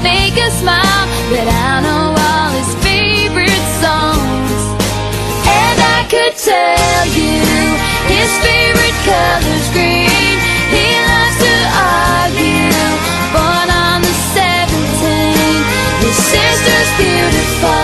fake a smile, but I know all his favorite songs. And I could tell you his favorite color's green. He loves to argue, born on the 17th. His sister's beautiful.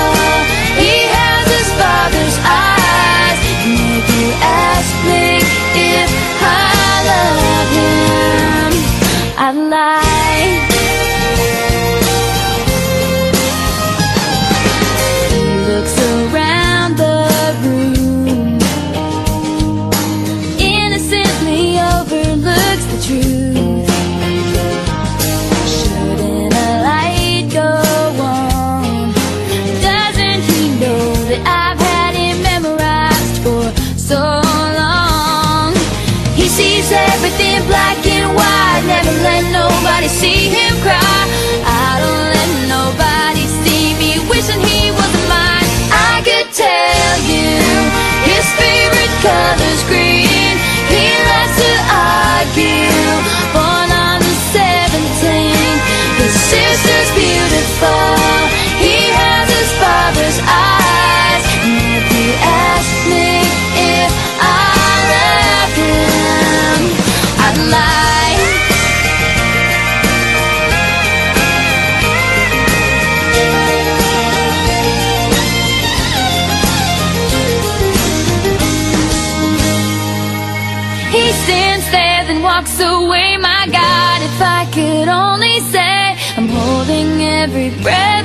He stands there, then walks away. My God, if I could only say I'm holding every breath.